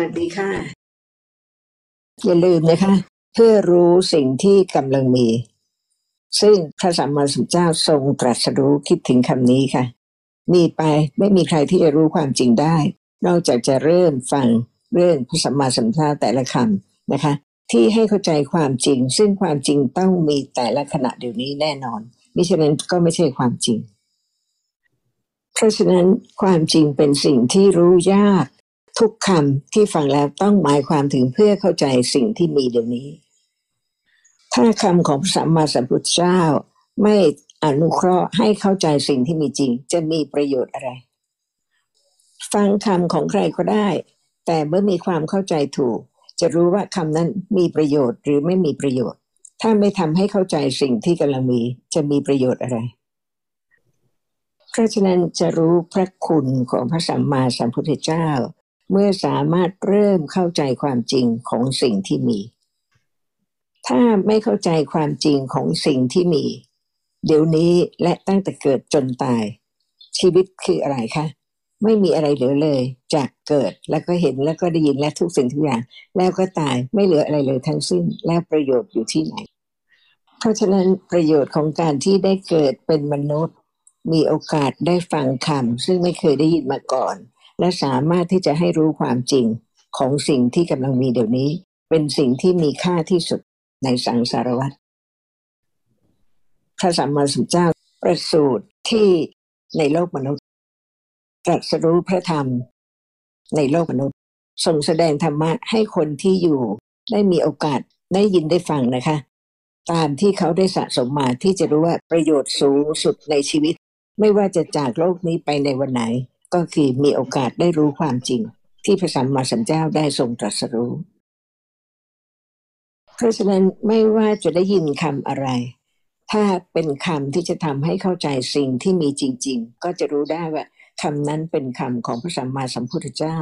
วัสดีค่ะ อย่าลืมนะคะ เพื่อรู้สิ่งที่กำลังมี ซึ่งพระสัมมาสัมพุทธเจ้าทรงตรัสรู้คิดถึงคำนี้ค่ะ มีไปไม่มีใครที่จะรู้ความจริงได้ นอกจากจะเริ่มฟังเรื่องพระสัมมาสัมพุทธเจ้าแต่ละคำนะคะ ที่ให้เข้าใจความจริง ซึ่งความจริงต้องมีแต่ละขณะเดี๋ยวนี้แน่นอนมิฉะนั้นก็ไม่ใช่ความจริง เพราะฉะนั้นความจริงเป็นสิ่งที่รู้ยาก ทุกคำที่ฟังแล้วต้องหมายความถึงเพื่อเข้าใจสิ่งที่มีเดี๋ยวนี้ ถ้าคำของพระสัมมาสัมพุทธเจ้าไม่อนุเคราะห์ให้เข้าใจสิ่งที่มีจริง จะมีประโยชน์อะไร ฟังคำของใครก็ได้ แต่เมื่อมีความเข้าใจถูก จะรู้ว่าคำนั้นมีประโยชน์หรือไม่มีประโยชน์ ถ้าไม่ทำให้เข้าใจสิ่งที่กำลังมีจะมีประโยชน์อะไรเพราะฉะนั้นจะรู้พระคุณของพระสัมมาสัมพุทธเจ้า เมื่อสามารถเริ่มเข้าใจความจริงของสิ่งที่มี ถ้าไม่เข้าใจความจริงของสิ่งที่มี เดี๋ยวนี้และตั้งแต่เกิดจนตาย ชีวิตคืออะไรคะไม่มีอะไรเหลือเลย จากเกิดแล้วก็เห็นแล้วก็ได้ยินและทุกสิ่งทุกอย่าง แล้วก็ตายไม่เหลืออะไรเลยทั้งสิ้นแล้วประโยชน์อยู่ที่ไหน เพราะฉะนั้นประโยชน์ของการที่ได้เกิดเป็นมนุษย์ มีโอกาสได้ฟังคำซึ่งไม่เคยได้ยินมาก่อน และสามารถที่จะให้รู้ความจริงของสิ่งที่กำลังมีเดี๋ยวนี้ เป็นสิ่งที่มีค่าที่สุดในสังสารวัฏพระสัมมาสัมพุทธเจ้าประสูติที่ในโลกมนุษย์ตรัสรู้พระธรรมในโลกมนุษย์ส่งแสดงธรรมะให้คนที่อยู่ได้มีโอกาสได้ยินได้ฟังนะคะ ตามที่เขาได้สะสมมาที่จะรู้ว่าประโยชน์สูงสุดในชีวิต ไม่ว่าจะจากโลกนี้ไปในวันไหน ก็คือมีโอกาสได้รู้ความจริง ที่พระสัมมาสัมพุทธเจ้าได้ทรงตรัสรู้ เพราะฉะนั้นไม่ว่าจะได้ยินคำอะไร ถ้าเป็นคำที่จะทำให้เข้าใจสิ่งที่มีจริง ๆ ก็จะรู้ได้ว่าคำนั้นเป็นคำของพระสัมมาสัมพุทธเจ้า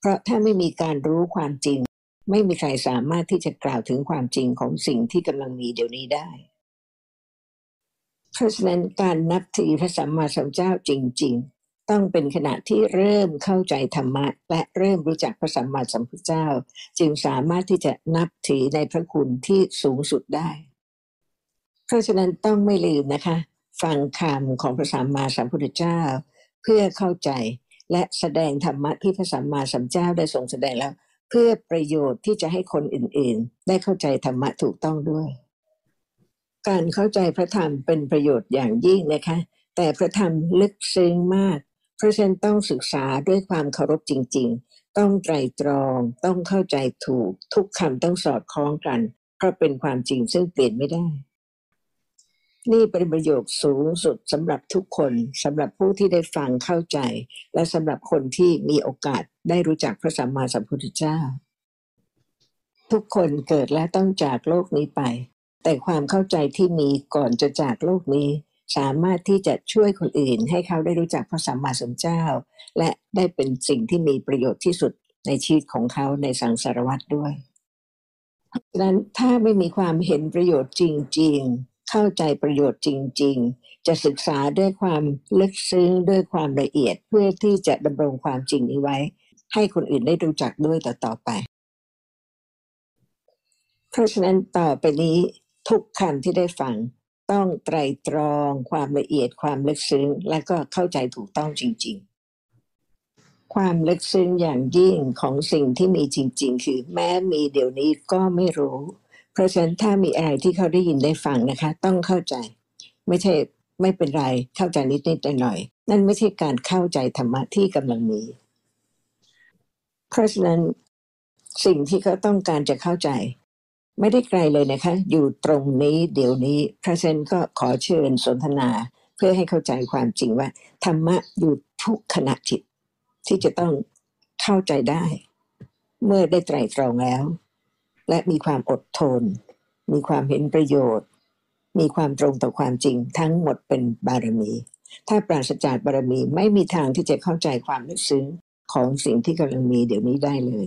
เพราะถ้าไม่มีการรู้ความจริง ไม่มีใครสามารถที่จะกล่าวถึงความจริงของสิ่งที่กำลังมีเดี๋ยวนี้ได้เพราะฉะนั้นการนับถือพระสัมมาสัมพุทธเจ้าจริง ต้องเป็นขณะที่เริ่มเข้าใจธรรมะ และเริ่มรู้จักพระสัมมาสัมพุทธเจ้า จึงสามารถที่จะนับถือในพระคุณที่สูงสุดได้ เพราะฉะนั้นต้องไม่ลืมนะคะ ฟังคำของพระสัมมาสัมพุทธเจ้า เพื่อเข้าใจและแสดงธรรมะที่พระสัมมาสัมพุทธเจ้าได้ทรงแสดงแล้ว เพื่อประโยชน์ที่จะให้คนอื่นๆ ได้เข้าใจธรรมะถูกต้องด้วย การเข้าใจพระธรรมเป็นประโยชน์อย่างยิ่งนะคะ แต่พระธรรมลึกซึ้งมาก ราะฉะนั้นต้องศึกษาด้วยความเคารพจริง ๆ ต้องไตรตรอง ต้องเข้าใจถูก ทุกคำต้องสอดคล้องกัน เพราะเป็นความจริงซึ่งเปลี่ยนไม่ได้ นี่เป็นประโยคสูงสุดสำหรับทุกคนสำหรับผู้ที่ได้ฟังเข้าใจ และสำหรับคนที่มีโอกาสได้รู้จักพระสัมมาสัมพุทธเจ้า ทุกคนเกิดและต้องจากโลกนี้ไป แต่ความเข้าใจที่มีก่อนจะจากโลกนี้ สามารถที่จะช่วยคนอื่น ให้เขาได้รู้จักพระสัมมาสัมพุทธเจ้า และได้เป็นสิ่งที่มีประโยชน์ที่สุดในชีวิตของเขาในสังสารวัตรด้วยดังนั้นถ้าไม่มีความเห็นประโยชน์จริง ๆ เข้าใจประโยชน์จริง ๆ จะศึกษาด้วยความลึกซึ้งด้วยความละเอียดเพื่อที่จะดำรงความจริงนี้ไว้ ให้คนอื่นได้รู้จักด้วยต่อตอไป เพราะฉะนั้นต่อไปนี้ทุกคำที่ได้ฟัง ต้องไตรตรองความละเอียดความลึกซึ้ง และก็เข้าใจถูกต้องจริง ๆ ความลึกซึ้งอย่างยิ่งของสิ่งที่มีจริง ๆ คือแม้มีเดี๋ยวนี้ก็ไม่รู้ เพราะฉะนั้นถ้ามีอะไรที่เขาได้ยินได้ฟังนะคะ ต้องเข้าใจ ไม่ใช่ไม่เป็นไรเข้าใจนิดๆหน่อยๆนั่นไม่ใช่การเข้าใจธรรมะที่กำลังมีเพราะฉะนั้นสิ่งที่เขาต้องการจะเข้าใจ ไม่ได้ไกลเลยนะคะ อยู่ตรงนี้เดี๋ยวนี้พระเซนก็ขอเชิญสนทนา เพื่อให้เข้าใจความจริงว่า ธรรมะอยู่ทุกขณะจิต ที่จะต้องเข้าใจได้ เมื่อได้ไตรตรองแล้ว และมีความอดทน มีความเห็นประโยชน์ มีความตรงต่อความจริง ทั้งหมดเป็นบารมี ถ้าปราศจากบารมีไม่มีทางที่จะเข้าใจความลึกซึ้งของสิ่งที่กำลังมีเดี๋ยวนี้ได้เลย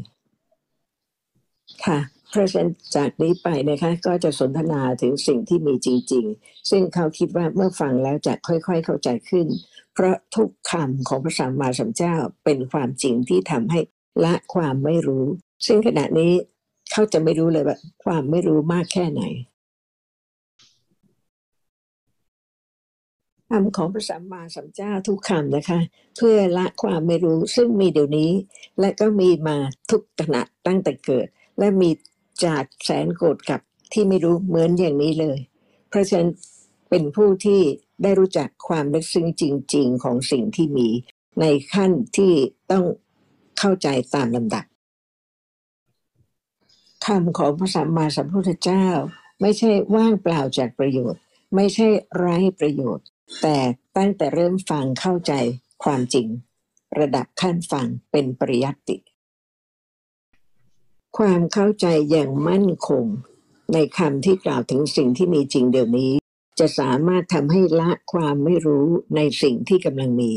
ค่ะ เพราะฉะนั้นจากนี้ไปนะคะก็จะสนทนาถึงสิ่งที่มีจริง ๆ ซึ่งเขาคิดว่าเมื่อฟังแล้วจะค่อยๆเข้าใจขึ้น เพราะทุกคำของพระสัมมาสัมพุทธเจ้าเป็นความจริงที่ทำให้ละความไม่รู้ ซึ่งขณะนี้เขาจะไม่รู้เลยว่าความไม่รู้มากแค่ไหนคำของพระสัมมาสัมพุทธเจ้าทุกคำนะคะ เพื่อละความไม่รู้ซึ่งมีเดี๋ยวนี้ และก็มีมาทุกขณะตั้งแต่เกิด และมี จากแสนโกรธกับที่ไม่รู้เหมือนอย่างนี้เลย เพราะฉะนั้นเป็นผู้ที่ได้รู้จักความลึกซึ้งจริง ๆ ของสิ่งที่มี ในขั้นที่ต้องเข้าใจตามลำดับคำของพระสัมมาสัมพุทธเจ้า ไม่ใช่ว่างเปล่าจากประโยชน์ ไม่ใช่ไร้ประโยชน์ แต่ตั้งแต่เริ่มฟังเข้าใจความจริง ระดับขั้นฟังเป็นปริยัติ ความเข้าใจอย่างมั่นคง ในคำที่กล่าวถึงสิ่งที่มีจริงเดี๋ยวนี้ จะสามารถทำให้ละความไม่รู้ในสิ่งที่กำลังมี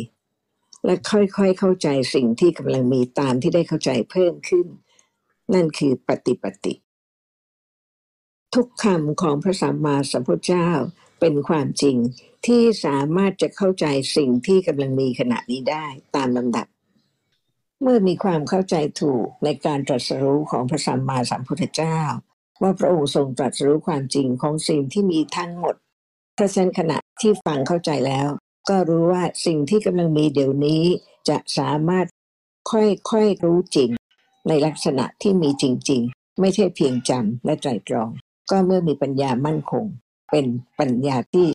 และค่อยๆเข้าใจสิ่งที่กำลังมีตามที่ได้เข้าใจเพิ่มขึ้น นั่นคือปฏิปติ ทุกคำของพระสัมมาสัมพุทธเจ้าเป็นความจริงที่สามารถจะเข้าใจสิ่งที่กำลังมีขณะนี้ได้ตามลำดับ เมื่อมีความเข้าใจถูกในการตรัสรู้ของพระสัมมาสัมพุทธเจ้า ว่าพระองค์ทรงตรัสรู้ความจริงของสิ่งที่มีทั้งหมด เพราะฉะนั้นขณะที่ฟังเข้าใจแล้ว ก็รู้ว่าสิ่งที่กำลังมีเดี๋ยวนี้จะสามารถค่อยๆรู้จริง ในลักษณะที่มีจริง ๆ ไม่ใช่เพียงจำและใจตรอง ก็เมื่อมีปัญญามั่นคง เป็นปัญญาที่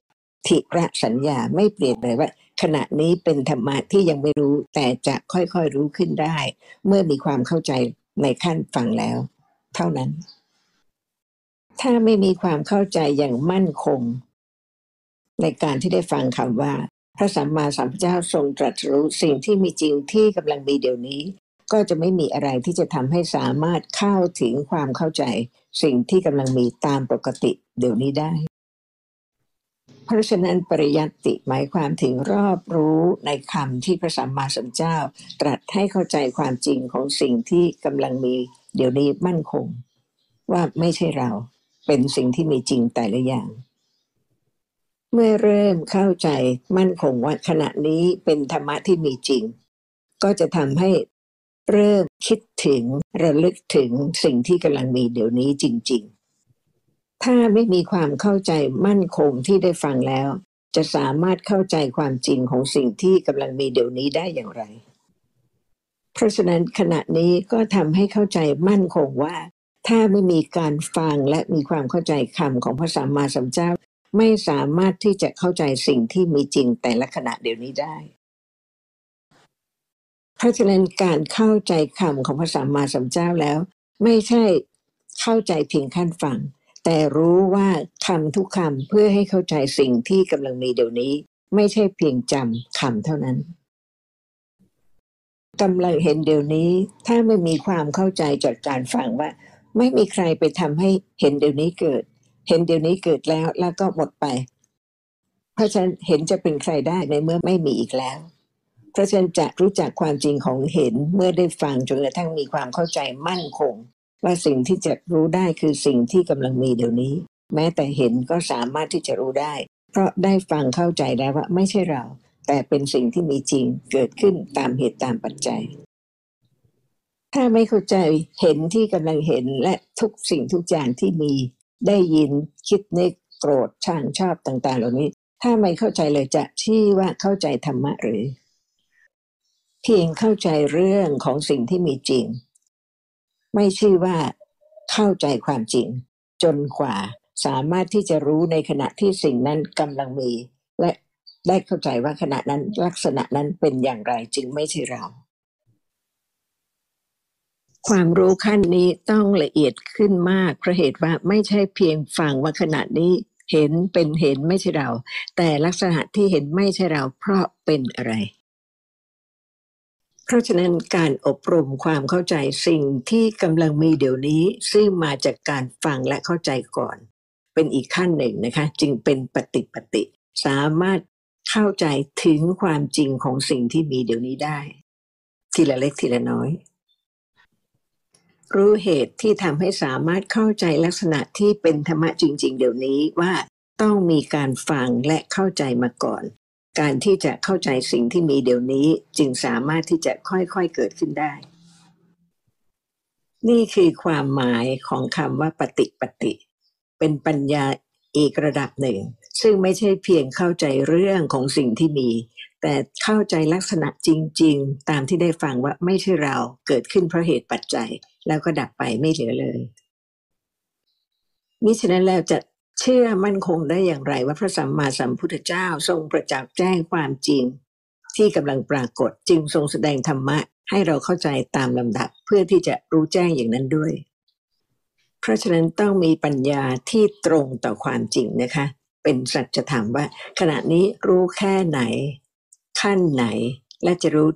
ทิระสัญญาไม่เปลี่ยนเลยว่า ขณะนี้เป็นธรรมะที่ยังไม่รู้แต่จะค่อยๆรู้ขึ้นได้ เมื่อมีความเข้าใจในขั้นฟังแล้ว เท่านั้น ถ้าไม่มีความเข้าใจอย่างมั่นคง ในการที่ได้ฟังคำว่า พระสัมมาสัมพุทธเจ้าทรงตรัสรู้สิ่งที่มีจริงที่กำลังมีเดี๋ยวนี้ ก็จะไม่มีอะไรที่จะทำให้สามารถเข้าถึงความเข้าใจ สิ่งที่กำลังมีตามปกติเดี๋ยวนี้ได้ เพราะฉะนั้นปริยัติหมายความถึงรอบรู้ในคำที่พระสัมมาสัมพุทธเจ้า ตรัสให้เข้าใจความจริงของสิ่งที่กำลังมี เดี๋ยวนี้มั่นคง ว่าไม่ใช่เราเป็นสิ่งที่มีจริงแต่ละอย่าง เมื่อเริ่มเข้าใจมั่นคงว่าขณะนี้เป็นธรรมะที่มีจริง ก็จะทำให้เริ่มคิดถึงระลึกถึงสิ่งที่กำลังมีเดี๋ยวนี้จริง ๆ ถ้าไม่มีความเข้าใจมั่นคงที่ได้ฟังแล้ว จะสามารถเข้าใจความจริงของสิ่งที่กำลังมีเดี๋ยวนี้ได้อย่างไร เพราะฉะนั้นขณะนี้ก็ทำให้เข้าใจมั่นคงว่า ถ้าไม่มีการฟังและมีความเข้าใจคำของพระสัมมาสัมพุทธเจ้า ไม่สามารถที่จะเข้าใจสิ่งที่มีจริงแต่ละขณะเดี๋ยวนี้ได้เพราะฉะนั้นการเข้าใจคำของพระสัมมาสัมพุทธเจ้าแล้ว ไม่ใช่เข้าใจเพียงขั้นฟัง แต่รู้ว่าคำทุกคำเพื่อให้เข้าใจสิ่งที่กำลังมีเดี๋ยวนี้ ไม่ใช่เพียงจำคำเท่านั้นกำลังเห็นเดี๋ยวนี้ ถ้าไม่มีความเข้าใจจากการฟังว่า ไม่มีใครไปทำให้เห็นเดี๋ยวนี้เกิด เห็นเดี๋ยวนี้เกิดแล้วแล้วก็หมดไป เพราะฉะนั้นเห็นจะเป็นใครได้ในเมื่อไม่มีอีกแล้ว เพราะฉะนั้นจะรู้จักความจริงของเห็นเมื่อได้ฟังจนกระทั่งมีความเข้าใจมั่นคง ว่าสิ่งที่จะรู้ได้คือสิ่งที่กำลังมีเดี๋ยวนี้ แม้แต่เห็นก็สามารถที่จะรู้ได้ เพราะได้ฟังเข้าใจแล้วว่าไม่ใช่เรา แต่เป็นสิ่งที่มีจริงเกิดขึ้นตามเหตุตามปัจจัย ถ้าไม่เข้าใจเห็นที่กำลังเห็นและทุกสิ่งทุกอย่างที่มี ได้ยินคิดนึกโกรธช่างชอบต่างๆ เหล่านี้ ถ้าไม่เข้าใจเลยจะชี้ว่าเข้าใจธรรมะหรือ เพียงเข้าใจเรื่องของสิ่งที่มีจริง ไม่ชื่อว่าเข้าใจความจริง จนกว่าสามารถที่จะรู้ในขณะที่สิ่งนั้นกำลังมี และได้เข้าใจว่าขณะนั้นลักษณะนั้นเป็นอย่างไรจึงไม่ใช่เรา ความรู้ขั้นนี้ต้องละเอียดขึ้นมากเพราะเหตุว่าไม่ใช่เพียงฟังว่าขณะนี้เห็นเป็นเห็นไม่ใช่เรา แต่ลักษณะที่เห็นไม่ใช่เราเพราะเป็นอะไร เพราะฉะนั้นการอบรมความเข้าใจสิ่งที่กำลังมีเดี๋ยวนี้ ซึ่งมาจากการฟังและเข้าใจก่อน เป็นอีกขั้นหนึ่งนะคะ จึงเป็นปฏิปฏิ สามารถเข้าใจถึงความจริงของสิ่งที่มีเดี๋ยวนี้ได้ ทีละเล็กทีละน้อย รู้เหตุที่ทำให้สามารถเข้าใจลักษณะที่เป็นธรรมะจริง ๆ เดี๋ยวนี้ว่าต้องมีการฟังและเข้าใจมาก่อน การที่จะเข้าใจสิ่งที่มีเดี๋ยวนี้จึงสามารถที่จะค่อยๆเกิดขึ้นได้ นี่คือความหมายของคำว่าปฏิปฏิ เป็นปัญญาอีกระดับหนึ่ง ซึ่งไม่ใช่เพียงเข้าใจเรื่องของสิ่งที่มี แต่เข้าใจลักษณะจริง ๆ ตามที่ได้ฟังว่าไม่ใช่เราเกิดขึ้นเพราะเหตุปัจจัย แล้วก็ดับไปไม่เหลือเลยมิฉะนั้นแล้วจะ เชื่อมั่นคงได้อย่างไรว่าพระสัมมาสัมพุทธเจ้าทรงประจักษ์แจ้งความจริง ที่กำลังปรากฏจึงทรงแสดงธรรมะ ให้เราเข้าใจตามลำดับเพื่อที่จะรู้แจ้งอย่างนั้นด้วย เพราะฉะนั้นต้องมีปัญญาที่ตรงต่อความจริงนะคะ เป็นสัจธรรมว่า ขณะนี้รู้แค่ไหน ขั้นไหนและจะรู้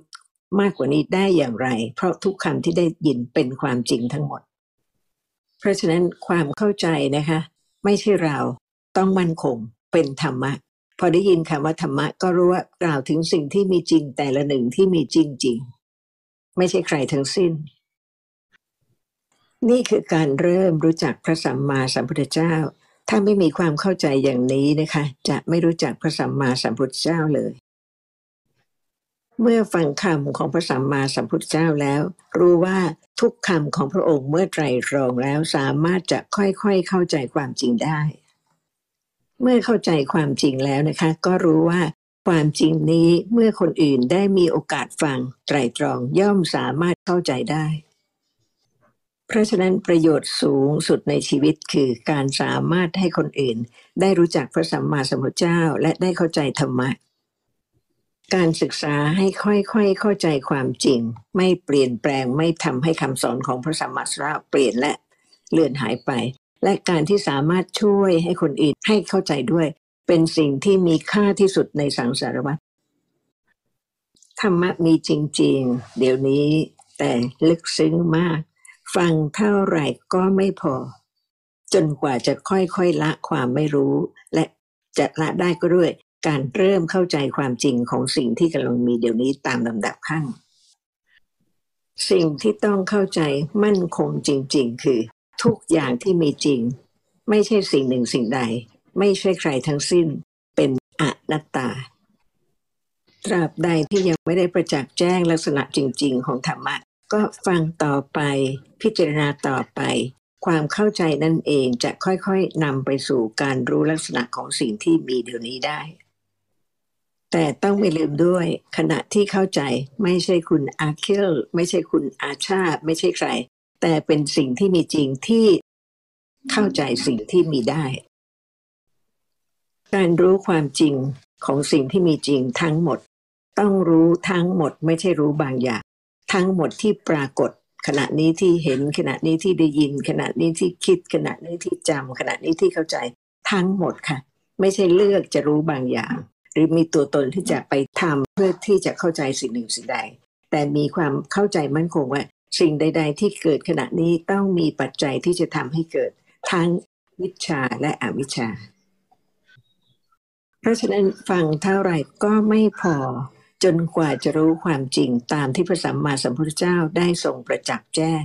มากกว่านี้ได้อย่างไร เพราะทุกคำที่ได้ยินเป็นความจริงทั้งหมด เพราะฉะนั้นความเข้าใจนะคะ ไม่ใช่เรา ต้องมั่นคง เป็นธรรมะ พอได้ยินคำว่าธรรมะ ก็รู้ว่ากล่าวถึงสิ่งที่มีจริงแต่ละหนึ่งที่มีจริงจริงไม่ใช่ใครทั้งสิ้น นี่คือการเริ่มรู้จักพระสัมมาสัมพุทธเจ้า ถ้าไม่มีความเข้าใจอย่างนี้นะคะ จะไม่รู้จักพระสัมมาสัมพุทธเจ้าเลย เมื่อฟังคำของพระสัมมาสัมพุทธเจ้าแล้ว รู้ว่าทุกคำของพระองค์เมื่อไตรตรองแล้วสามารถจะค่อยๆเข้าใจความจริงได้ เมื่อเข้าใจความจริงแล้วนะคะ ก็รู้ว่าความจริงนี้เมื่อคนอื่นได้มีโอกาสฟังไตรตรองย่อมสามารถเข้าใจได้ เพราะฉะนั้นประโยชน์สูงสุดในชีวิตคือการสามารถให้คนอื่น ได้รู้จักพระสัมมาสัมพุทธเจ้าและได้เข้าใจธรรมะ การศึกษาให้ค่อยๆเข้าใจความจริง ไม่เปลี่ยนแปลงไม่ทำให้คำสอนของพระสัมมาสัมพุทธเจ้าเปลี่ยนและเลื่อนหายไป และการที่สามารถช่วยให้คนอื่นให้เข้าใจด้วย เป็นสิ่งที่มีค่าที่สุดในสังสารวัฏธรรมะมีจริง ๆ เดี๋ยวนี้แต่ลึกซึ้งมาก ฟังเท่าไหร่ก็ไม่พอ จนกว่าจะค่อยๆละความไม่รู้ และจะละได้ก็ด้วย การเริ่มเข้าใจความจริงของสิ่งที่กำลังมีเดี๋ยวนี้ตามลำดับขั้นสิ่งที่ต้องเข้าใจมั่นคงจริง ๆ คือ ทุกอย่างที่มีจริง ไม่ใช่สิ่งหนึ่งสิ่งใด ไม่ใช่ใครทั้งสิ้น เป็นอนัตตา ตราบใดที่ยังไม่ได้ประจักษ์แจ้งลักษณะจริง ๆ ของธรรมะก็ฟังต่อไป พิจารณาต่อไป ความเข้าใจนั่นเองจะค่อยๆนำไปสู่การรู้ลักษณะของสิ่งที่มีเดี๋ยวนี้ได้ แต่ต้องไม่ลืมด้วยขณะที่เข้าใจไม่ใช่คุณอาเคิลไม่ใช่คุณอาชาไม่ใช่ใคร แต่เป็นสิ่งที่มีจริงที่เข้าใจสิ่งที่มีได้ การรู้ความจริงของสิ่งที่มีจริงทั้งหมด ต้องรู้ทั้งหมดไม่ใช่รู้บางอย่าง ทั้งหมดที่ปรากฏ ขณะนี้ที่เห็นขณะนี้ที่ได้ยิน ขณะนี้ที่คิด ขณะนี้ที่จำขณะนี้ที่เข้าใจ ทั้งหมดค่ะ ไม่ใช่เลือกจะรู้บางอย่าง หรือมีตัวตนที่จะไปทำเพื่อที่จะเข้าใจสิ่งหนึ่งสิ่งใด แต่มีความเข้าใจมั่นคงว่าสิ่งใด ๆ ที่เกิดขณะนี้ต้องมีปัจจัยที่จะทำให้เกิดทั้งวิชาและอวิชชา เพราะฉะนั้นฟังเท่าไหร่ก็ไม่พอจนกว่าจะรู้ความจริงตามที่พระสัมมาสัมพุทธเจ้าได้ทรงประจักษ์แจ้ง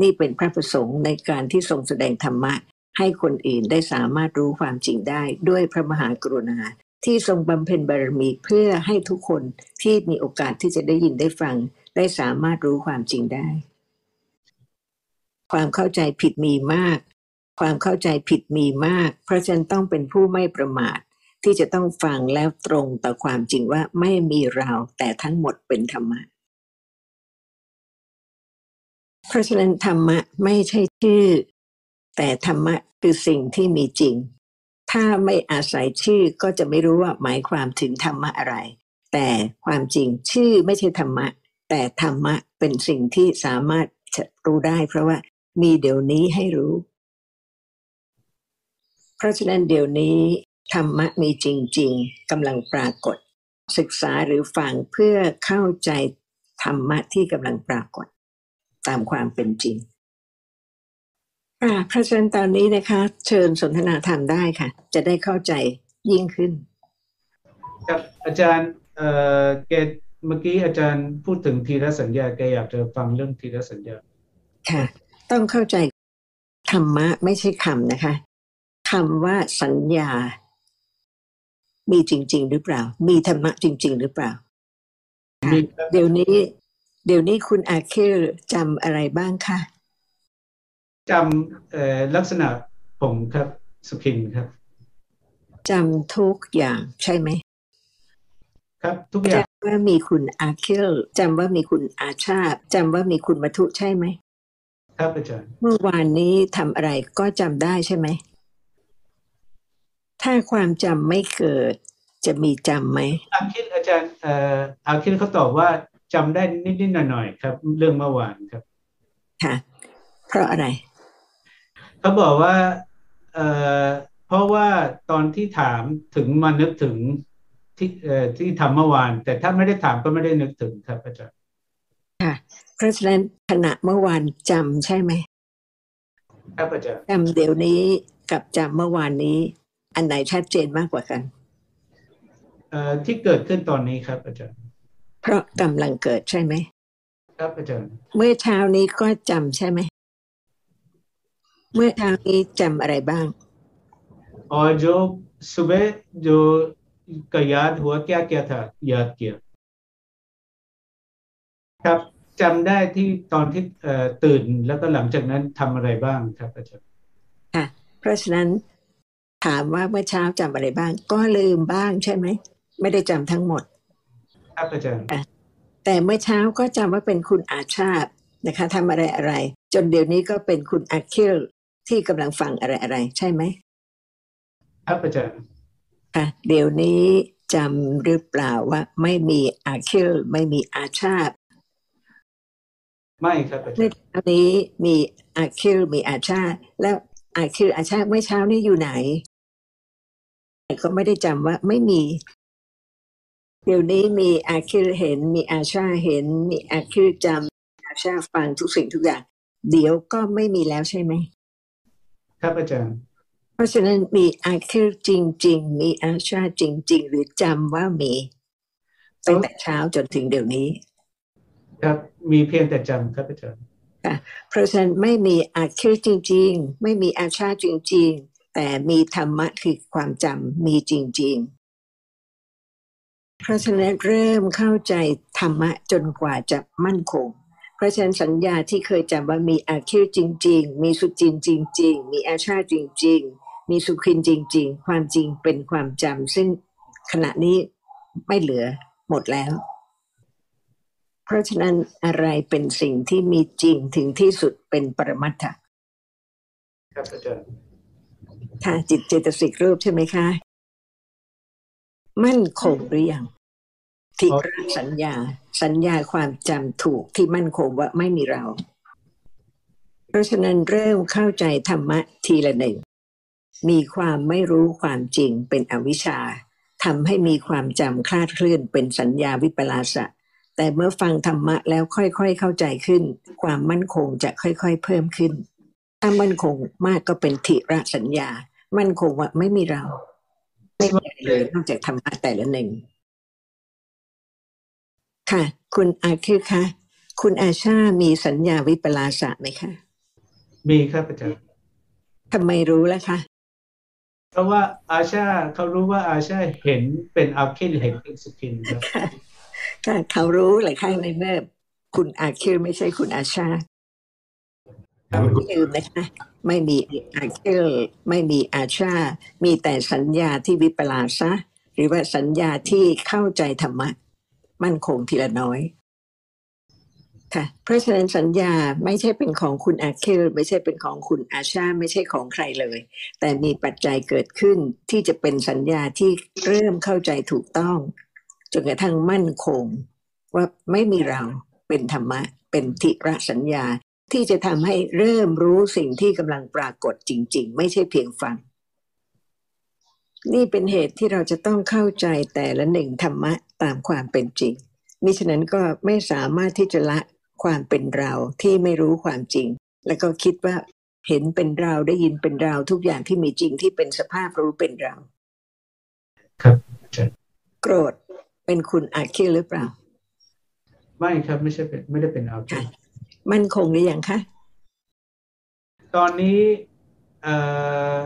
นี่เป็นพระประสงค์ในการที่ทรงแสดงธรรมะให้คนอื่นได้สามารถรู้ความจริงได้ด้วยพระมหากรุณา ที่ทรงบำเพ็ญบารมีเพื่อให้ทุกคนที่มีโอกาสที่จะได้ยินได้ฟัง ได้สามารถรู้ความจริงได้ ความเข้าใจผิดมีมาก ความเข้าใจผิดมีมาก เพราะฉะนั้นต้องเป็นผู้ไม่ประมาท ที่จะต้องฟังแล้วตรงต่อความจริงว่าไม่มีเราแต่ทั้งหมดเป็นธรรมะเพราะฉะนั้นธรรมะไม่ใช่ชื่อ แต่ธรรมะคือสิ่งที่มีจริง ถ้าไม่อาศัยชื่อก็จะไม่รู้ว่าหมายความถึงธรรมะอะไร แต่ความจริงชื่อไม่ใช่ธรรมะ แต่ธรรมะเป็นสิ่งที่สามารถจะรู้ได้ เพราะว่ามีเดี๋ยวนี้ให้รู้ เพราะฉะนั้นเดี๋ยวนี้ธรรมะมีจริง ๆกำลังปรากฏ ศึกษาหรือฟังเพื่อเข้าใจธรรมะที่กำลังปรากฏ ตามความเป็นจริง อ่าพระอาจารย์ตอนนี้นะคะ เชิญสนทนาธรรมได้ค่ะ จะได้เข้าใจยิ่งขึ้น ครับอาจารย์เอ่อเกเมื่อกี้อาจารย์พูดถึงทีละสัญญาแกอยากจะฟังเรื่องทีละสัญญา ค่ะ ต้องเข้าใจธรรมะไม่ใช่คำนะคะคำว่าสัญญา มีจริง ๆ หรือเปล่า มีธรรมะจริง ๆ หรือเปล่า เดี๋ยวนี้ เดี๋ยวนี้คุณอาเคลจำอะไรบ้างคะ จำเอ่อลักษณะผมครับสุขินครับจำทุกอย่างใช่ไหมครับ ทุกอย่างจำว่ามีคุณอาคิลจำว่ามีคุณอาชาติจำว่ามีคุณมัทุใช่ไหมครับอาจารย์เมื่อวานนี้ทำอะไรก็จำได้ใช่ไหมถ้าความจำไม่เกิดจะมีจำไหมอาคิดอาจารย์เอ่ออาคิดเขาตอบว่าจำได้นิดๆหน่อยๆครับ เรื่องเมื่อวานครับ ค่ะ เพราะอะไร เขาบอกว่าเอ่อเพราะว่าตอนที่ถามถึงมานึกถึงที่เอ่อที่ทำเมื่อวาน แต่ถ้าไม่ได้ถามก็ไม่ได้นึกถึงครับอาจารย์ค่ะเพราะฉะนั้นขณะเมื่อวานจำใช่ไหมครับอาจารย์จำเดี๋ยวนี้กับจำเมื่อวานนี้ อันไหนชัดเจนมากกว่ากันเอ่อที่เกิดขึ้นตอนนี้ครับอาจารย์ เพราะกำลังเกิดใช่ไหมครับอาจารย์ เมื่อเช้านี้ก็จำใช่ไหม เมื่อเช้านี้จำอะไรบ้าง और जो सुबह जो का याद हुआ क्या क्या था याद किया ครับจำได้ที่ตอนที่เอ่อตื่นแล้วก็หลังจากนั้นทำอะไรบ้างครับอาจารย์ ค่ะ เพราะฉะนั้นถามว่าเมื่อเช้าจำอะไรบ้าง ก็ลืมบ้างใช่ไหม ไม่ได้จำทั้งหมด ครับอาจารย์ แต่เมื่อเช้าก็จำว่าเป็นคุณอาชาตินะคะทำอะไรอะไร จนเดี๋ยวนี้ก็เป็นคุณอาคิล ที่กำลังฟังอะไรอะไรใช่ไหมครับอาจารย์ค่ะเดี๋ยวนี้จำหรือเปล่าว่าไม่มีอาคิลไม่มีอาชาติไม่ครับอาจาเมื่อรย์เช้านี้มีอาคิลมีอาชาติแล้วอาคิลอาชาติเมื่อเช้านี้อยู่ไหนก็ไม่ได้จำว่าไม่มี เดี๋ยวนี้มีอาคิลเห็นมีอาชาเห็น มีอาคิลจำอาชาฟังทุกสิ่งทุกอย่าง เดี๋ยวก็ไม่มีแล้วใช่ไหม ครับอาจารย์ เพราะฉะนั้นมีอาคิลจริง ๆ มีอาชาจริง ๆ หรือจำว่ามีตั้งแต่เช้าจนถึงเดี๋ยวนี้ ครับมีเพียงแต่จำครับอาจารย์เพราะฉะนั้นไม่มีอาคิลจริง ๆ ไม่มีอาชาจริง ๆ แต่มีธรรมะคือความจำมีจริง ๆเพราะฉะนั้นเริ่มเข้าใจธรรมะจนกว่าจะมั่นคง เพราะฉะนั้นสัญญาที่เคยจำว่ามีอาคิลจริง ๆ มีสุจินจริง ๆ มีอาชาจริง ๆ มีสุขินจริง ๆ ความจริงเป็นความจำซึ่งขณะนี้ไม่เหลือหมดแล้ว เพราะฉะนั้นอะไรเป็นสิ่งที่มีจริงถึงที่สุดเป็นปรมัตถะครับอาจารย์ค่ะจิตเจตสิกรูปใช่ไหมคะมั่นคงหรือยังที่รัสัญญา สัญญาความจำถูกที่มั่นคงว่าไม่มีเรา เพราะฉะนั้นเริ่มเข้าใจธรรมะทีละหนึ่ง มีความไม่รู้ความจริงเป็นอวิชชาทำให้มีความจำคลาดเคลื่อนเป็นสัญญาวิปลาสะ แต่เมื่อฟังธรรมะแล้วค่อยๆเข้าใจขึ้น ความมั่นคงจะค่อยๆเพิ่มขึ้น ถ้ามั่นคงมากก็เป็นทิระสัญญา มั่นคงว่าไม่มีเรา ไม่มีเลยนอกจากธรรมะแต่ละหนึ่ง ค่ะ คุณอาคือคะคุณอาชามีสัญญาวิปลาสะไหมคะ มีครับอาจารย์ทำไมรู้ล่ะคะ เพราะว่าอาชาเขารู้ว่าอาชาเห็นเป็นอาคินเห็นเป็นสุขินครับค่ะค่ะเขารู้หลายครั้งในเมื่อคุณอาคิลไม่ใช่คุณอาชาครับลืมนะคะไม่มีอาคิลไม่มีอาชา มีแต่สัญญาที่วิปลาสะหรือว่าสัญญาที่เข้าใจธรรมะ มั่นคงทีละน้อยค่ะเพราะฉะนั้นสัญญาไม่ใช่เป็นของคุณอาคิลไม่ใช่เป็นของคุณอาชาไม่ใช่ของใครเลย แต่มีปัจจัยเกิดขึ้นที่จะเป็นสัญญาที่เริ่มเข้าใจถูกต้องจนกระทั่งมั่นคง ว่าไม่มีเราเป็นธรรมะ เป็นทิระสัญญาที่จะทำให้เริ่มรู้สิ่งที่กำลังปรากฏจริง ๆ ไม่ใช่เพียงฟัง นี่เป็นเหตุที่เราจะต้องเข้าใจแต่ละหนึ่งธรรมะตามความเป็นจริง มิฉะนั้นก็ไม่สามารถที่จะละความเป็นเราที่ไม่รู้ความจริง แล้วก็คิดว่าเห็นเป็นเราได้ยินเป็นเราทุกอย่างที่มีจริงที่เป็นสภาพรู้เป็นเรา ครับอาจารย์โกรธเป็นคุณอาคิลหรือเปล่า ไม่ครับไม่ใช่เป็นไม่ได้เป็นอาคิค่ะนมั่นคงหรือยังคะ ตอนนี้เอ่อ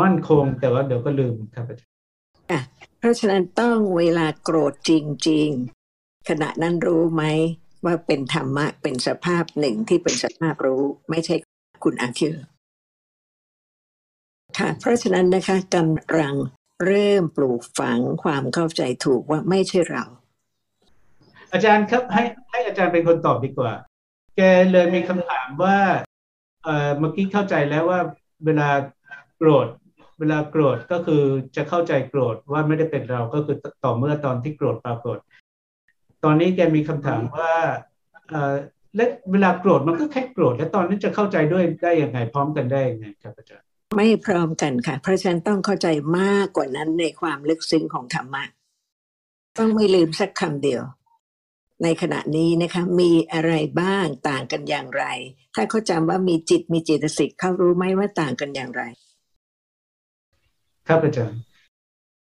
มั่นคงแต่ว่าเดี๋ยวก็ลืมครับอาจารย์เพราะฉะนั้นต้องเวลาโกรธจริง ๆ ขณะนั้นรู้ไหมว่าเป็นธรรมะเป็นสภาพหนึ่งที่เป็นสภาพรู้ ไม่ใช่คุณคุณอาคิวค่ะเพราะฉะนั้นนะคะกำลังเริ่มปลูกฝังความเข้าใจถูกว่าไม่ใช่เรา อาจารย์ครับให้ให้อาจารย์เป็นคนตอบดีกว่า แกเลยมีคำถามว่าเอ่อเมื่อกี้เข้าใจแล้วว่าเวลาโกรธ เวลาโกรธก็คือจะเข้าใจโกรธว่าไม่ได้เป็นเราก็คือต่อเมื่อตอนที่โกรธปรากฏ ตอนนี้แกมีคำถามว่าเอ่อและเวลาโกรธมันก็แค่โกรธแล้วตอนนี้จะเข้าใจด้วยได้ยังไงพร้อมกันได้ยังไงครับอาจารย์ไม่พร้อมกันค่ะ เพราะฉะนั้นต้องเข้าใจมากกว่านั้นในความลึกซึ้งของธรรมะ ต้องไม่ลืมสักคำเดียว ในขณะนี้นะคะ มีอะไรบ้างต่างกันอย่างไร ถ้าเขาจำว่ามีจิตมีเจตสิกเขารู้ไหมว่าต่างกันอย่างไร ครับอาจารย์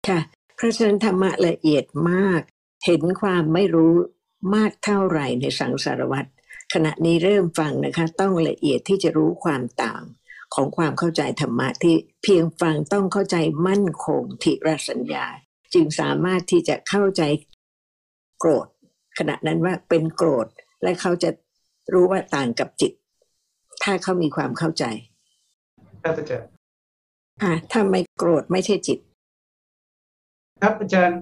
ค่ะเพราะฉะนั้นธรรมะละเอียดมาก เห็นความไม่รู้มากเท่าไหร่ในสังสารวัตรขณะนี้เริ่มฟังนะคะ ต้องละเอียดที่จะรู้ความต่างของความเข้าใจธรรมะที่เพียงฟังต้องเข้าใจมั่นคงทิรสัญญา จึงสามารถที่จะเข้าใจโกรธ ขณะนั้นว่าเป็นโกรธและเขาจะรู้ว่าต่างกับจิต ถ้าเขามีความเข้าใจครับอาจารย์ อะถ้าไม่โกรธไม่ใช่จิต ครับอาจารย์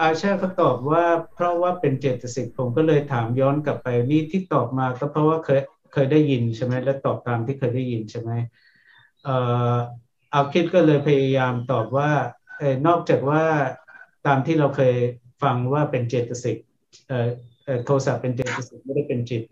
อาชาเขาตอบว่าเพราะว่าเป็นเจตสิกผมก็เลยถามย้อนกลับไปนี่ที่ตอบมาก็เพราะว่าเคยเคยได้ยินใช่ไหมและตอบตามที่เคยได้ยินใช่ไหมเอ่อเอาคิดก็เลยพยายามตอบว่าเออนอกจากว่าตามที่เราเคยฟังว่าเป็นเจตสิกเออเอ่อโทสะเป็นเจตสิกไม่ได้เป็นจิต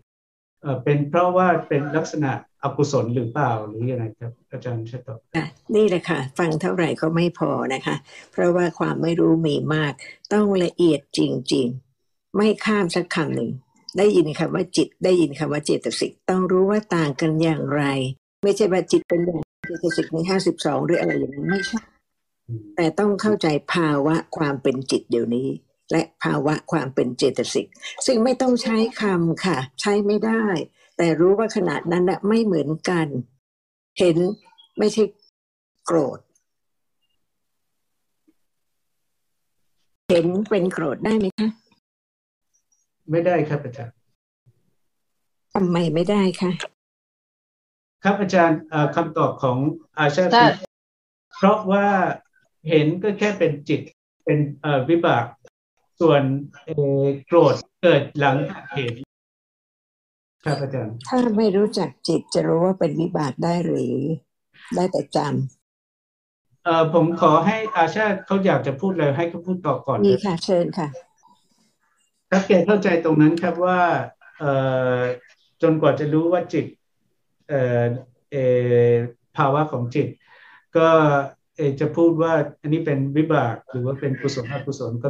เอ่อเป็นเพราะว่าเป็นลักษณะ อกุศลหรือเปล่าหรือยังไงครับ อาจารย์ช่วยตอบอะนี่แหละค่ะ ฟังเท่าไหร่ก็ไม่พอนะคะ เพราะว่าความไม่รู้มีมาก ต้องละเอียดจริง ๆ ไม่ข้ามสักคำหนึ่ง ได้ยินคำว่าจิตได้ยินคำว่าเจตสิกต้องรู้ว่าต่างกันอย่างไร ไม่ใช่ว่าจิตเป็นอย่างเจตสิกในห้าสิบสองหรืออะไรอย่างนั้นไม่ใช่อืมแต่ต้องเข้าใจภาวะความเป็นจิตเดี๋ยวนี้ และภาวะความเป็นเจตสิกซึ่งไม่ต้องใช้คำค่ะ ใช้ไม่ได้ แต่รู้ว่าขนาดนั้นน่ะไม่เหมือนกัน เห็นไม่ใช่โกรธ เห็นเป็นโกรธได้ไหมคะไม่ได้ครับอาจารย์ทำไมไม่ได้คะครับอาจารย์เอ่อคำตอบของอาชาใช่คือเพราะว่าเห็นก็แค่เป็นจิตเป็นเอ่อวิบาก ส่วนเอ่อโกรธเกิดหลังจากเห็น ครับอาจารย์ ถ้าไม่รู้จักจิตจะรู้ว่าเป็นวิบากได้หรือได้แต่จเอ่อผมขอให้อาชาเขาอยากจะพูดเลยให้เขาพูดต่อก่อนำมีค่ะ เชิญค่ะครับแกเข้าใจตรงนั้นครับว่าเอ่อจนกว่าจะรู้ว่าจิตเอ่อเอ่อภาวะของจิต ก็เอ่อจะพูดว่าอันนี้เป็นวิบากหรือว่าเป็นกุศลอกุศลก็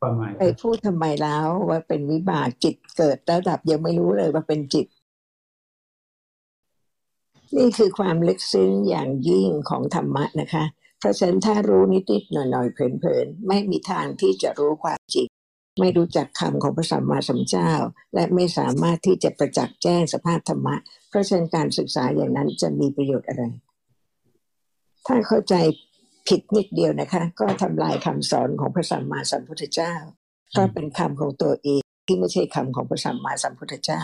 ความหมายไปพูดทำไมแล้วว่าเป็นวิบากจิตเกิดแล้วดับยังไม่รู้เลยว่าเป็นจิต นี่คือความลึกซึ้งอย่างยิ่งของธรรมะนะคะ เพราะฉะนั้นถ้ารู้นิดๆหน่อยๆเพลินๆไม่มีทางที่จะรู้ความจริงไม่รู้จักคำของพระสัมมาสัมพุทธเจ้า และไม่สามารถที่จะประจักษ์แจ้งสภาพธรรมะ เพราะฉะนั้นการศึกษาอย่างนั้นจะมีประโยชน์อะไร ถ้าเข้าใจ ผิดนิดเดียวนะคะ ก็ทำลายคำสอนของพระสัมมาสัมพุทธเจ้า ก็เป็นคำของตัวเองที่ไม่ใช่คำของพระสัมมาสัมพุทธเจ้า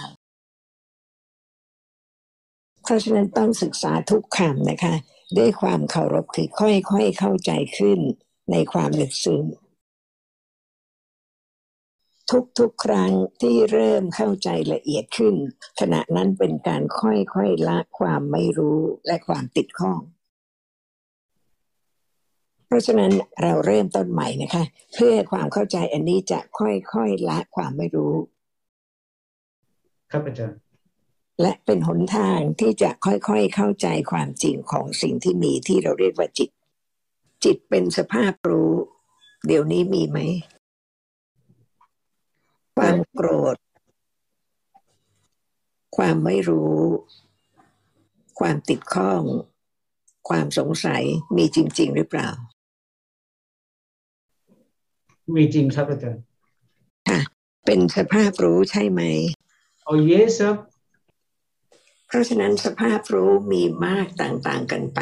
เพราะฉะนั้นต้องศึกษาทุกคำนะคะ ด้วยความเคารพคือค่อยๆเข้าใจขึ้นในความลึกซึ้งทุกๆ ครั้งที่เริ่มเข้าใจละเอียดขึ้น ขณะนั้นเป็นการค่อยๆละความไม่รู้และความติดข้อง เพราะฉะนั้นเราเริ่มต้นใหม่นะคะ เพื่อความเข้าใจอันนี้จะค่อยๆละความไม่รู้ ครับอาจารย์และเป็นหนทางที่จะค่อยๆเข้าใจความจริงของสิ่งที่มีที่เราเรียกว่าจิต จิตเป็นสภาพรู้ เดี๋ยวนี้มีไหม ความโกรธ ความไม่รู้ ความติดข้อง ความสงสัยมีจริง ๆ หรือเปล่า มีจริงครับอาจารย์เป็นสภาพรู้ใช่ไหมโอ้ yes ครับเพราะฉะนั้นสภาพรู้มีมากต่างๆกันไป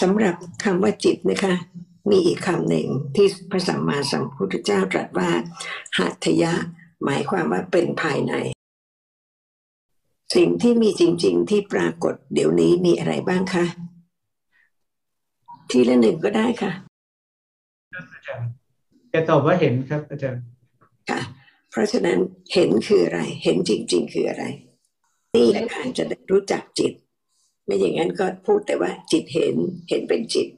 สำหรับคำว่าจิตนะคะ มีอีกคำหนึ่งที่พระสัมมาสัมพุทธเจ้าตรัสว่าหัตถยะ หมายความว่าเป็นภายใน สิ่งที่มีจริง ๆ ที่ปรากฏเดี๋ยวนี้มีอะไรบ้างคะทีละหนึ่งก็ได้ค่ะอาจาร ย์แกตอบว่าเห็นครับอาจารย์ค่ะเพราะฉะนั้นเห็นคืออะไร เห็นจริง ๆ คืออะไร นี่แหละค่ะจะได้รู้จักจิต ไม่อย่างนั้นก็พูดแต่ว่า จิตเห็นเห็นเป็นจิต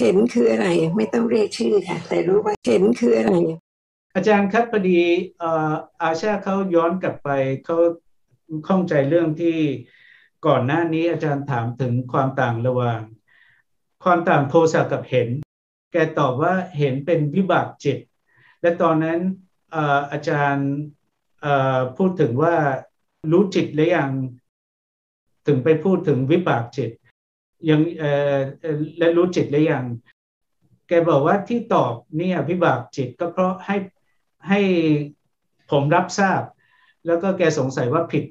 เห็นคืออะไรไม่ต้องเรียกชื่อค่ะ แต่รู้ว่าเห็นคืออะไร อาจารย์ครับพอดีเอ่ออาชาเขาย้อนกลับไปเขาข้องใจเรื่องที่ก่อนหน้านี้อาจารย์ถามถึงความต่างระหว่าง ความต่างโทสะกับเห็น แกตอบว่าเห็นเป็นวิบากจิต และตอนนั้นอาจารย์พูดถึงว่ารู้จิตหรือยังถึงไปพูดถึงวิบากจิต ยังและรู้จิตหรือยังแกบอกว่าที่ตอบเนี่ยวิบากจิตก็เพราะให้ให้ผมรับทราบ แล้วก็แกสงสัยว่าผิด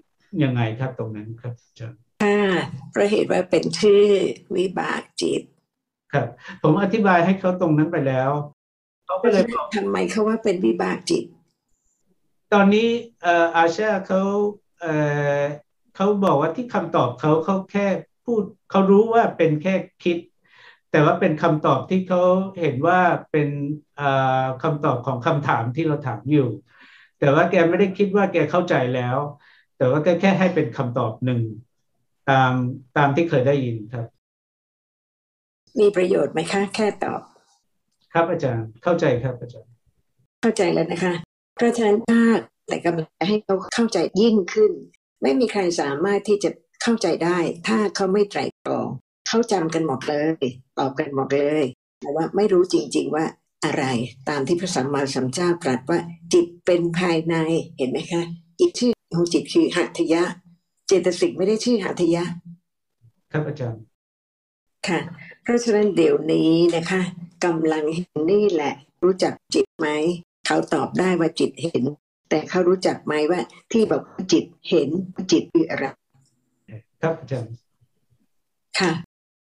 ยังไงครับตรงนั้นครับอาจารย์ค่ะเพราะเหตุว่าเป็นชื่อวิบากจิต ครับ ผมอธิบายให้เขาตรงนั้นไปแล้วเขาก็เลยบอกทำไมเขาว่าเป็นวิบากจิต ตอนนี้เอ่ออาชาเขาเอ่อเขาบอกว่าที่คำตอบเขาเขาแค่พูดเขารู้ว่าเป็นแค่คิด แต่ว่าเป็นคำตอบที่เขาเห็นว่าเป็นเอ่อคำตอบของคำถามที่เราถามอยู่ แต่ว่าแกไม่ได้คิดว่าแกเข้าใจแล้ว แต่ว่าแกแค่ให้เป็นคำตอบหนึ่งตามตามที่เคยได้ยินครับ มีประโยชน์ไหมคะ แค่ตอบ ครับอาจารย์เข้าใจครับอาจารย์ เข้าใจแล้วนะคะ เพราะฉะนั้นถ้าแต่กำลังจะให้เขาเข้าใจยิ่งขึ้น ไม่มีใครสามารถที่จะเข้าใจได้ ถ้าเขาไม่ไตร่ตรองเขาจำกันหมดเลยตอบกันหมดเลยแต่ว่าไม่รู้จริง ๆว่าอะไรตามที่พระสัมมาสัมพุทธเจ้าตรัสว่า จิตเป็นภายในเห็นไหมคะอีกชื่อของจิตคือหัตถยะ เจตสิกไม่ได้ชื่อหัตถยะ ครับอาจารย์ ค่ะ เพราะฉะนั้นเดี๋ยวนี้นะคะกำลังเห็นนี่แหละ รู้จักจิตไหมเขาตอบได้ว่าจิตเห็น แต่เขารู้จักไหมว่า ที่บอกว่าจิตเห็นว่าจิตคืออะไรครับอาจารย์ค่ะ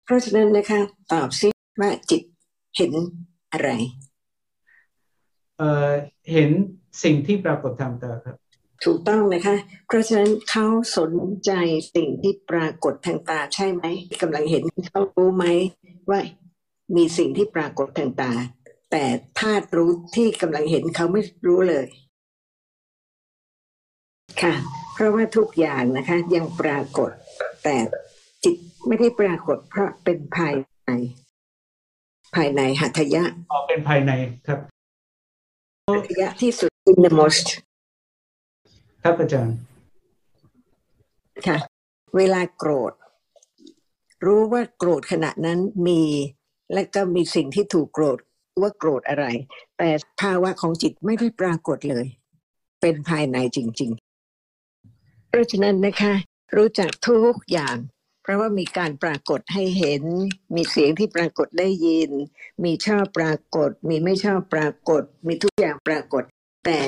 เพราะฉะนั้นนะคะ ตอบซิว่าจิตเห็นอะไร เอ่อเห็นสิ่งที่ปรากฏทางตาครับ ถูกต้องนะคะ เพราะฉะนั้นเขาสนใจสิ่งที่ปรากฏทางตาใช่ไหมกำลังเห็นเขารู้ไหมว่ามีสิ่งที่ปรากฏทางตา แต่ธาตุรู้ที่กำลังเห็นเขาไม่รู้เลย ค่ะ เพราะว่าทุกอย่างนะคะ ยังปรากฏ แต่จิตไม่ได้ปรากฏเพราะเป็นภายใน ภายในหัตถยะออกเป็นภายในครับหัตถยะที่สุด innermost ครับอาจารย์ ค่ะ เวลาโกรธ รู้ว่าโกรธขณะนั้นมี และก็มีสิ่งที่ถูกโกรธว่าโกรธอะไร แต่ภาวะของจิตไม่ได้ปรากฏเลย เป็นภายในจริง ๆ เพราะฉะนั้นนะคะ รู้จักทุกอย่าง เพราะว่ามีการปรากฏให้เห็น มีเสียงที่ปรากฏได้ยิน มีชอบปรากฏ มีไม่ชอบปรากฏ มีทุกอย่างปรากฏ แต่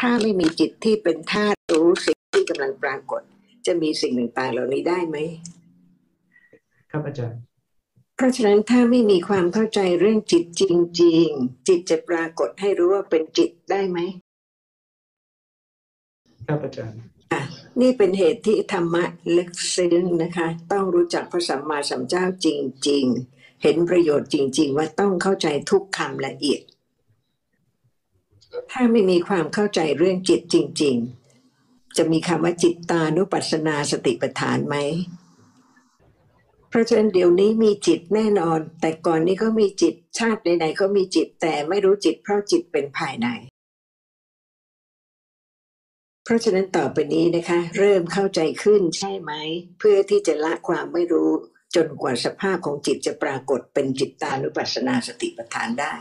ถ้าไม่มีจิตที่เป็นธาตุรู้สิ่งที่กำลังปรากฏ จะมีสิ่งต่างๆเหล่านี้ได้ไหมครับอาจารย์ เพราะฉะนั้นถ้าไม่มีความเข้าใจเรื่องจิตจริง ๆ จิตจะปรากฏให้รู้ว่าเป็นจิตได้ไหมครับอาจารย์อะนี่เป็นเหตุที่ธรรมะลึกซึ้งนะคะ ต้องรู้จักพระสัมมาสัมพุทธเจ้าจริง ๆ เห็นประโยชน์จริง ๆ ว่าต้องเข้าใจทุกคำละเอียด ถ้าไม่มีความเข้าใจเรื่องจิตจริง ๆ จะมีคำว่าจิตตานุปัสสนาสติปัฏฐานไหมเพราะฉะนั้นเดี๋ยวนี้มีจิตแน่นอน แต่ก่อนนี้ก็มีจิตชาติไหนๆก็มีจิตแต่ไม่รู้จิตเพราะจิตเป็นภายใน เพราะฉะนั้นต่อไปนี้นะคะ เริ่มเข้าใจขึ้นใช่ไหม เพื่อที่จะละความไม่รู้จนกว่าสภาพของจิตจะปรากฏเป็นจิตตานุปัสสนาสติปัฏฐานได้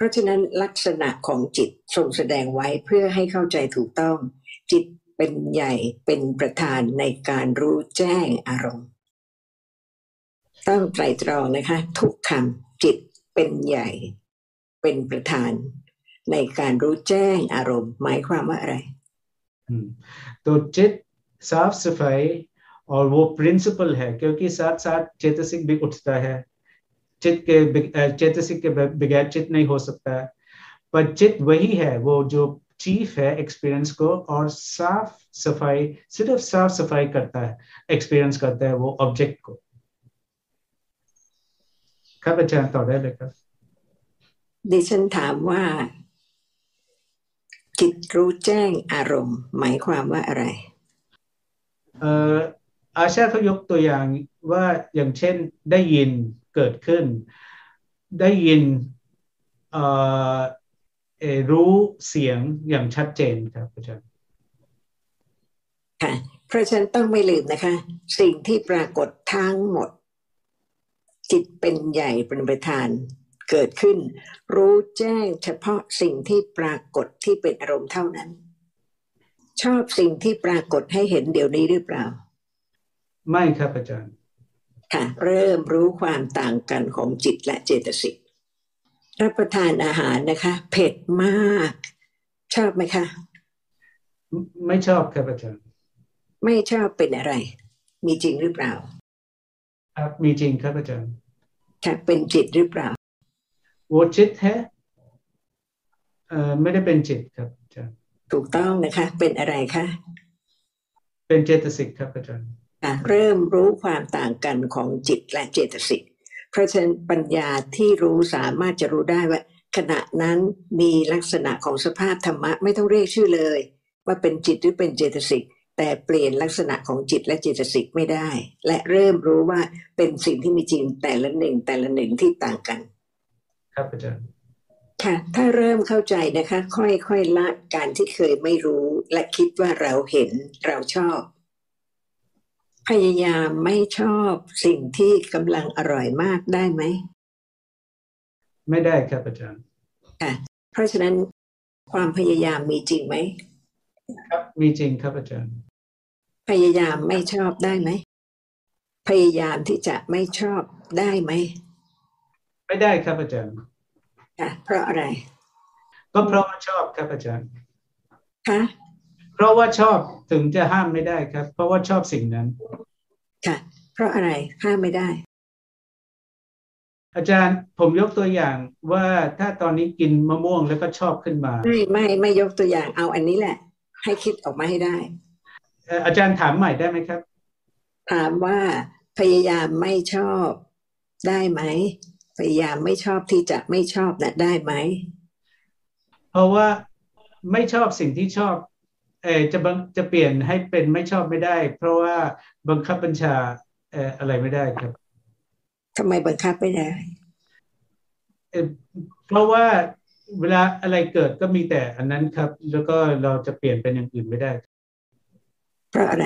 ราะฉะนั้นลักษณะของจิตทรงแสดงไว้เพื่อให้เข้าใจถูกต้อง จิตเป็นใหญ่เป็นประธานในการรู้แจ้งอารมณ์ ต้องไตรตรองนะคะ ทุกคำจิตเป็นใหญ่ เป็นประธาน ในการรู้แจ้งอารมณ์ หมายความว่าอะไร हम्म, तो चित साफ सफाई और वो प्रिंसिपल है क्योंकि साथ साथ चेतसिक भी उठता है चित के बिग- अ, चेतसिक के ब- बगैर चित नहीं हो सकता है पर चित वही है वो जो चीफ है एक्सपीरियंस को और साफ सफाई सिर्फ साफ सफाई करता है एक्सपीरियंस करता है वो ऑब्जेक्ट को ครับอาจารย์ต่อได้เลยครับ ดิฉันถามว่า จิตรู้แจ้งอารมณ์ หมายความว่าอะไร เอ่ออาชาเขายกตัวอย่างว่าอย่างเช่นได้ยิน เกิดขึ้น ได้ยินเอ่อเอ่อรู้เสียงอย่างชัดเจนครับอาจารย์ค่ะเพราะฉะนั้นต้องไม่ลืมนะคะ สิ่งที่ปรากฏทั้งหมด จิตเป็นใหญ่เป็นประธานเกิดขึ้น รู้แจ้งเฉพาะสิ่งที่ปรากฏที่เป็นอารมณ์เท่านั้น ชอบสิ่งที่ปรากฏให้เห็นเดี๋ยวนี้หรือเปล่า ไม่ครับอาจารย์ ค่ะเริ่มรู้ความต่างกันของจิตและเจตสิกรับประทานอาหารนะคะ เผ็ดมาก ชอบไหมคะ ไม่ชอบครับอาจารย์ไม่ชอบเป็นอะไร มีจริงหรือเปล่า ครับมีจริงครับอาจารย์ค่ะเป็นจิตหรือเปล่าวจิตแท้เอ่อไม่ได้เป็นจิตครับอาจารย์ถูกต้องนะคะ เป็นอะไรคะเป็นเจตสิกครับอาจารย์ เริ่มรู้ความต่างกันของจิตและเจตสิกเพราะฉะนั้นปัญญาที่รู้สามารถจะรู้ได้ว่า ขณะนั้นมีลักษณะของสภาพธรรมะไม่ต้องเรียกชื่อเลย ว่าเป็นจิตหรือเป็นเจตสิกแต่เปลี่ยนลักษณะของจิตและเจตสิกไม่ได้ และเริ่มรู้ว่าเป็นสิ่งที่มีจริงแต่ละหนึ่งแต่ละหนึ่งที่ต่างกัน ครับอาจารย์ค่ะ ถ้าเริ่มเข้าใจนะคะ ค่อยๆละการที่เคยไม่รู้ และคิดว่าเราเห็นเราชอบ พยายามไม่ชอบสิ่งที่กำลังอร่อยมากได้ไหม ไม่ได้ครับอาจารย์ค่ะเพราะฉะนั้นความพยายามมีจริงไหม ครับมีจริงครับอาจารย์ พยายามไม่ชอบได้ไหม พยายามที่จะไม่ชอบได้ไหม ไม่ได้ครับอาจารย์ค่ะเพราะอะไร ก็เพราะว่าชอบครับอาจารย์คะเพ ราะว่าชอบถึงจะห้ามไม่ได้ครับ เพราะว่าชอบสิ่งนั้น ค่ะ เพราะอะไรห้ามไม่ได้ อาจารย์ผมยกตัวอย่างว่าถ้าตอนนี้กินมะม่วงแล้วก็ชอบขึ้นมา ไม่ไม่ไม่ยกตัวอย่างเอาอันนี้แหละ ให้คิดออกมาให้ได้เอ่ออาจารย์ถามใหม่ได้ไหมครับ ถามว่าพยายามไม่ชอบได้ไหม พยายามไม่ชอบที่จะไม่ชอบนะได้ไหม เพราะว่าไม่ชอบสิ่งที่ชอบ เออจะบังจะเปลี่ยนให้เป็นไม่ชอบไม่ได้ เพราะว่าบังคับบัญชาเอ่ออะไรไม่ได้ครับทำไมบังคับไม่ได้เอ่อเพราะว่าเวลาอะไรเกิดก็มีแต่อันนั้นครับ แล้วก็เราจะเปลี่ยนเป็นอย่างอื่นไม่ได้เพราะอะไร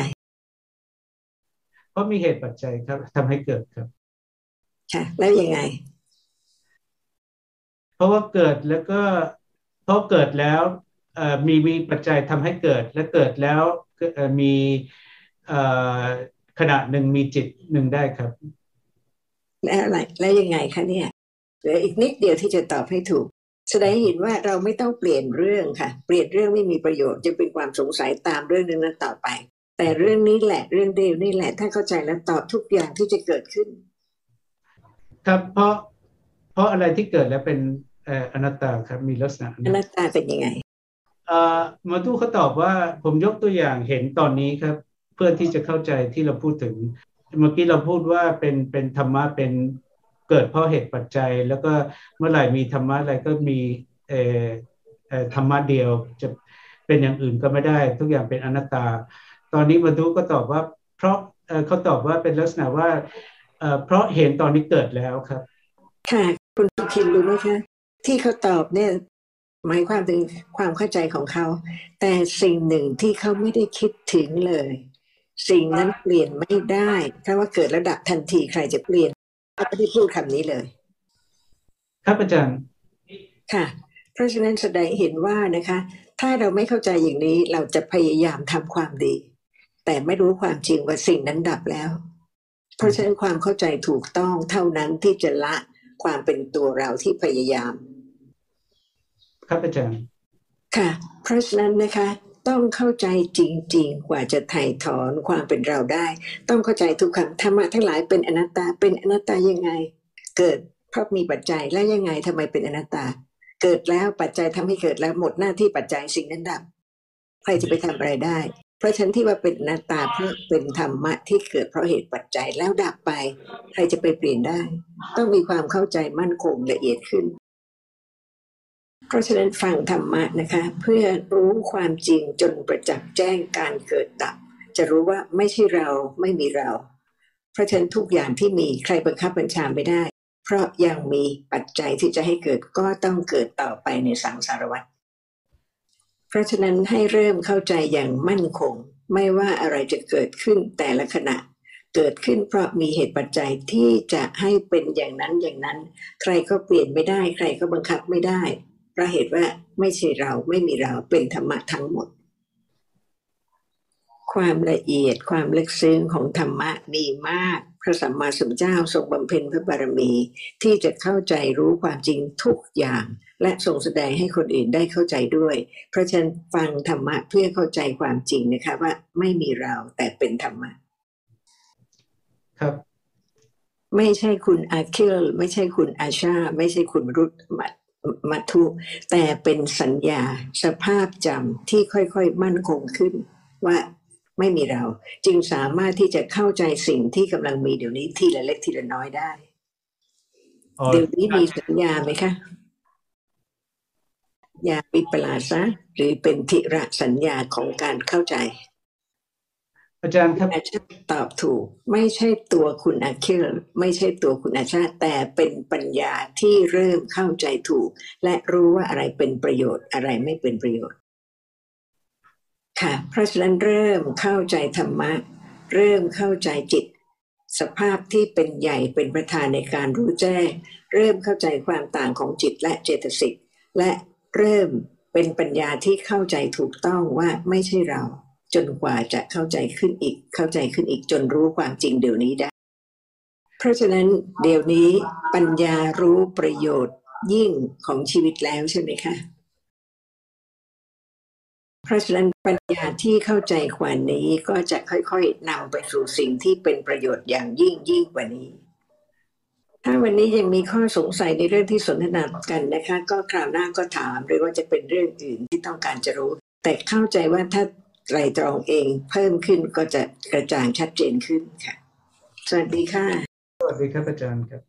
เพราะมีเหตุปัจจัยครับทำให้เกิดครับ ค่ะ แล้วยังไง เพราะว่าเกิดแล้วก็เพราะเกิดแล้วเอ่อ มีมีปัจจัยทำให้เกิดและเกิดแล้วเอ่อมีเอ่อขณะหนึ่งมีจิตหนึ่งได้ครับ แล้วอะไรแล้วยังไงคะเนี่ยเหลืออีกนิดเดียวที่จะตอบให้ถูก แสดงให้เห็นว่าเราไม่ต้องเปลี่ยนเรื่องค่ะ เปลี่ยนเรื่องไม่มีประโยชน์จะเป็นความสงสัยตามเรื่องนึงนั้นต่อไป แต่เรื่องนี้แหละเรื่องเดียวนี่แหละ ถ้าเข้าใจแล้วตอบทุกอย่างที่จะเกิดขึ้น ครับเพราะเพราะอะไรที่เกิดแล้วเป็นเอ่ออนัตตาครับมีลักษณะอนั้นนัตตาเป็นยังไงเอ่อ หมาตู้เขาตอบว่าผมยกตัวอย่างเห็นตอนนี้ครับ เพื่อที่จะเข้าใจที่เราพูดถึง เมื่อกี้เราพูดว่าเป็นเป็นธรรมะเป็นเกิดเพราะเหตุปัจจัย แล้วก็เมื่อไหร่มีธรรมะอะไรก็มีเอ่อเอธรรมะเดียวจะเป็นอย่างอื่นก็ไม่ได้ ทุกอย่างเป็นอนัตตา ตอนนี้มาดูก็ตอบว่า เพราะเขาตอบว่าเป็นลักษณะว่าเอ่อเพราะเห็นตอนนี้เกิดแล้วครับ ค่ะคุณสุทินรู้ไหมคะที่เขาตอบเนี่ย หมายความถึงความเข้าใจของเขา แต่สิ่งหนึ่งที่เขาไม่ได้คิดถึงเลย สิ่งนั้นเปลี่ยนไม่ได้ถ้าว่าเกิดระดับทันทีใครจะเปลี่ยนเขาไม่ได้พูดคำนี้เลย ครับอาจารย์ค่ะ เพราะฉะนั้นแสดงเห็นว่านะคะ ถ้าเราไม่เข้าใจอย่างนี้เราจะพยายามทำความดี แต่ไม่รู้ความจริงว่าสิ่งนั้นดับแล้ว เพราะฉะนั้นความเข้าใจถูกต้องเท่านั้นที่จะละความเป็นตัวเราที่พยายาม ครับอาจารย์ค่ะ เพราะฉะนั้นนะคะต้องเข้าใจจริง ๆ กว่าจะไถ่ถอนความเป็นเราได้ ต้องเข้าใจทุกคำธรรมะทั้งหลายเป็นอนัตตาเป็นอนัตตายังไง เกิดเพราะมีปัจจัยแล้วยังไงทำไมเป็นอนัตตา เกิดแล้วปัจจัยทำให้เกิดแล้วหมดหน้าที่ปัจจัยสิ่งนั้นดับใครจะไปทำอะไรได้ เพราะฉันที่ว่าเป็นหน้าตาเพราะเป็นธรรมะที่เกิดเพราะเหตุปัจจัยแล้วดับไป ใครจะไปเปลี่ยนได้ ต้องมีความเข้าใจมั่นคงละเอียดขึ้น เพราะฉะนั้นฟังธรรมะนะคะ เพื่อรู้ความจริงจนประจักษ์แจ้งการเกิดดับ จะรู้ว่าไม่ใช่เราไม่มีเรา เพราะฉะนั้นทุกอย่างที่มีใครบังคับบัญชาไม่ได้ เพราะยังมีปัจจัยที่จะให้เกิดก็ต้องเกิดต่อไปในสังสารวัฏเพราะฉะนั้นให้เริ่มเข้าใจอย่างมั่นคง ไม่ว่าอะไรจะเกิดขึ้นแต่ละขณะเกิดขึ้นเพราะมีเหตุปัจจัยที่จะให้เป็นอย่างนั้นอย่างนั้น ใครก็เปลี่ยนไม่ได้ ใครก็บังคับไม่ได้ เพราะเหตุว่าไม่ใช่เราไม่มีเราเป็นธรรมะทั้งหมด ความละเอียดความลึกซึ้งของธรรมะมีมาก พระสัมมาสัมพุทธเจ้าทรงบำเพ็ญพระบารมี ที่จะเข้าใจรู้ความจริงทุกอย่าง และทรงแสดงให้คนอื่นได้เข้าใจด้วย เพราะฉะนั้นฟังธรรมะเพื่อเข้าใจความจริงนะคะว่าไม่มีเราแต่เป็นธรรมะ ครับไม่ใช่คุณอาคิลไม่ใช่คุณอาชา ไม่ใช่คุณรุตมัต มัทุแต่เป็นสัญญาสภาพจำที่ค่อยๆ มั่นคงขึ้นว่าไม่มีเรา จึงสามารถที่จะเข้าใจสิ่งที่กำลังมีเดี๋ยวนี้ทีละเล็กทีละน้อยได้อ๋อเดี๋ยวนี้มีสัญญาไหมคะยาปิปลาสะหรือเป็นทิระสัญญาของการเข้าใจ อาจารย์ครับอาชาตอบถูก ไม่ใช่ตัวคุณอาคิลไม่ใช่ตัวคุณอาชาแต่เป็นปัญญาที่เริ่มเข้าใจถูก และรู้ว่าอะไรเป็นประโยชน์อะไรไม่เป็นประโยชน์ ค่ะ เพราะฉะนั้นเริ่มเข้าใจธรรมะ เริ่มเข้าใจจิต สภาพที่เป็นใหญ่เป็นประธานในการรู้แจ้ง เริ่มเข้าใจความต่างของจิตและเจตสิกและเริ่มเป็นปัญญาที่เข้าใจถูกต้องว่าไม่ใช่เรา จนกว่าจะเข้าใจขึ้นอีก เข้าใจขึ้นอีกจนรู้ความจริงเดี๋ยวนี้ได้ เพราะฉะนั้นเดี๋ยวนี้ปัญญารู้ประโยชน์ยิ่งของชีวิตแล้วใช่ไหมคะ เพราะฉะนั้นปัญญาที่เข้าใจกว่านี้ก็จะค่อยๆนำไปสู่สิ่งที่เป็นประโยชน์อย่างยิ่งยิ่งกว่านี้ ถ้าวันนี้ยังมีข้อสงสัยในเรื่องที่สนทนากันนะคะ ก็คราวหน้าก็ถามหรือว่าจะเป็นเรื่องอื่นที่ต้องการจะรู้ แต่เข้าใจว่าถ้า ไตรตรองเองเพิ่มขึ้นก็จะกระจ่างชัดเจนขึ้นค่ะ สวัสดีค่ะ สวัสดีครับอาจารย์ครับ